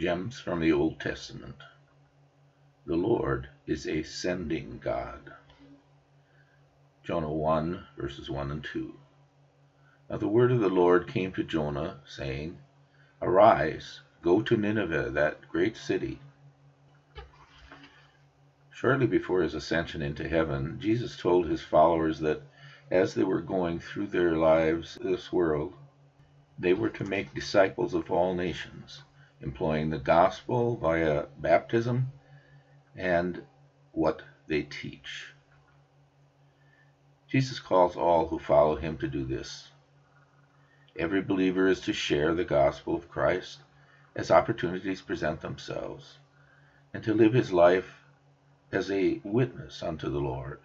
Gems from the Old Testament. The Lord is a sending God. Jonah 1, verses 1 and 2. Now the word of the Lord came to Jonah, saying, Arise, go to Nineveh, that great city. Shortly before his ascension into heaven, Jesus told his followers that as they were going through their lives this world, they were to make disciples of all nations employing the gospel via baptism and what they teach. Jesus calls all who follow him to do this. Every believer is to share the gospel of Christ as opportunities present themselves, and to live his life as a witness unto the Lord.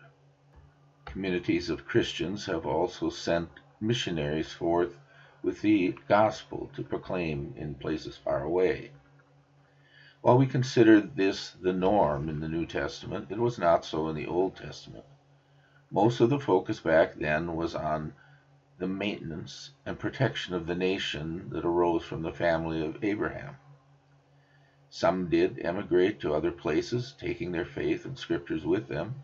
Communities of Christians have also sent missionaries forth with the gospel to proclaim in places far away. While we consider this the norm in the New Testament, it was not so in the Old Testament. Most of the focus back then was on the maintenance and protection of the nation that arose from the family of Abraham. Some did emigrate to other places, taking their faith and scriptures with them.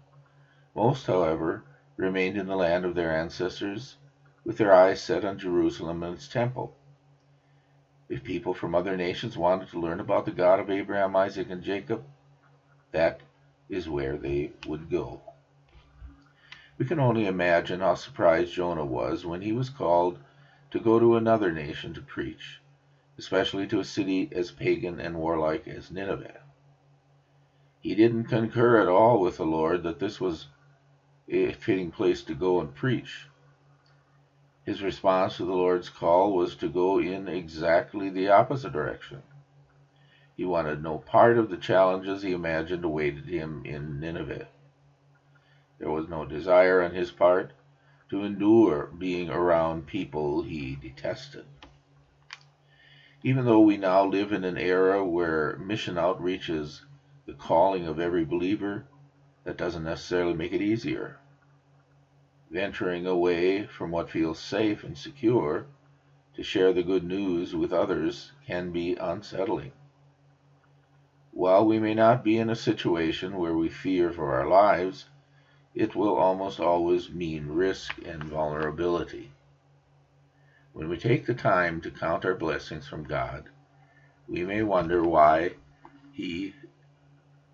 Most, however, remained in the land of their ancestors with their eyes set on Jerusalem and its temple. If people from other nations wanted to learn about the God of Abraham, Isaac, and Jacob, that is where they would go. We can only imagine how surprised Jonah was when he was called to go to another nation to preach, especially to a city as pagan and warlike as Nineveh. He didn't concur at all with the Lord that this was a fitting place to go and preach. His response to the Lord's call was to go in exactly the opposite direction. He wanted no part of the challenges he imagined awaited him in Nineveh. There was no desire on his part to endure being around people he detested. Even though we now live in an era where mission outreach is the calling of every believer, that doesn't necessarily make it easier. Venturing away from what feels safe and secure to share the good news with others can be unsettling. While we may not be in a situation where we fear for our lives, it will almost always mean risk and vulnerability. When we take the time to count our blessings from God, we may wonder why He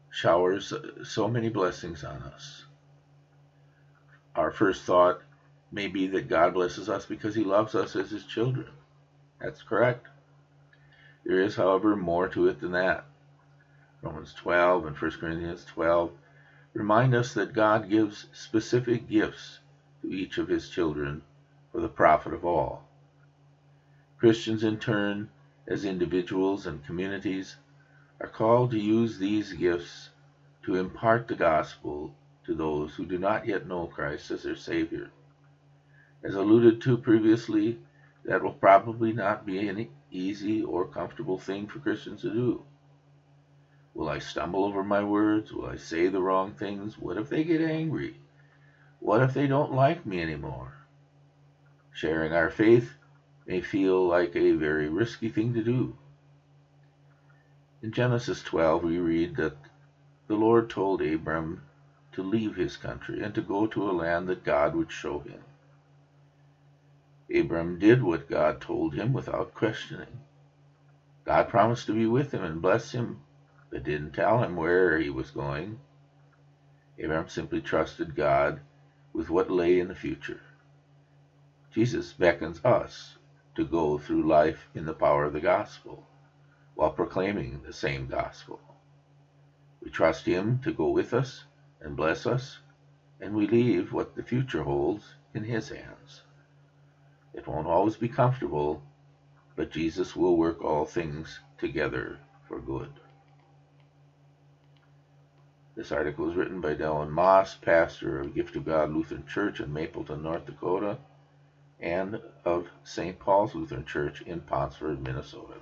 showers so many blessings on us our first thought may be that God blesses us because he loves us as his children. That's correct. There is, however, more to it than that. Romans 12 and 1 Corinthians 12 remind us that God gives specific gifts to each of his children for the profit of all. Christians, in turn, as individuals and communities, are called to use these gifts to impart the gospel to those who do not yet know Christ as their Savior. As alluded to previously, that will probably not be an easy or comfortable thing for Christians to do. Will I stumble over my words? Will I say the wrong things? What if they get angry? What if they don't like me anymore? Sharing our faith may feel like a very risky thing to do. In Genesis 12, we read that the Lord told Abram to leave his country and to go to a land that God would show him. Abram did what God told him without questioning. God promised to be with him and bless him, but didn't tell him where he was going. Abram simply trusted God with what lay in the future. Jesus beckons us to go through life in the power of the gospel while proclaiming the same gospel. We trust Him to go with us and bless us, and we leave what the future holds in His hands. It won't always be comfortable, but Jesus will work all things together for good. This article was written by Dylan Moss, pastor of Gift of God Lutheran Church in Mapleton, North Dakota, and of St. Paul's Lutheran Church in Ponsford, Minnesota.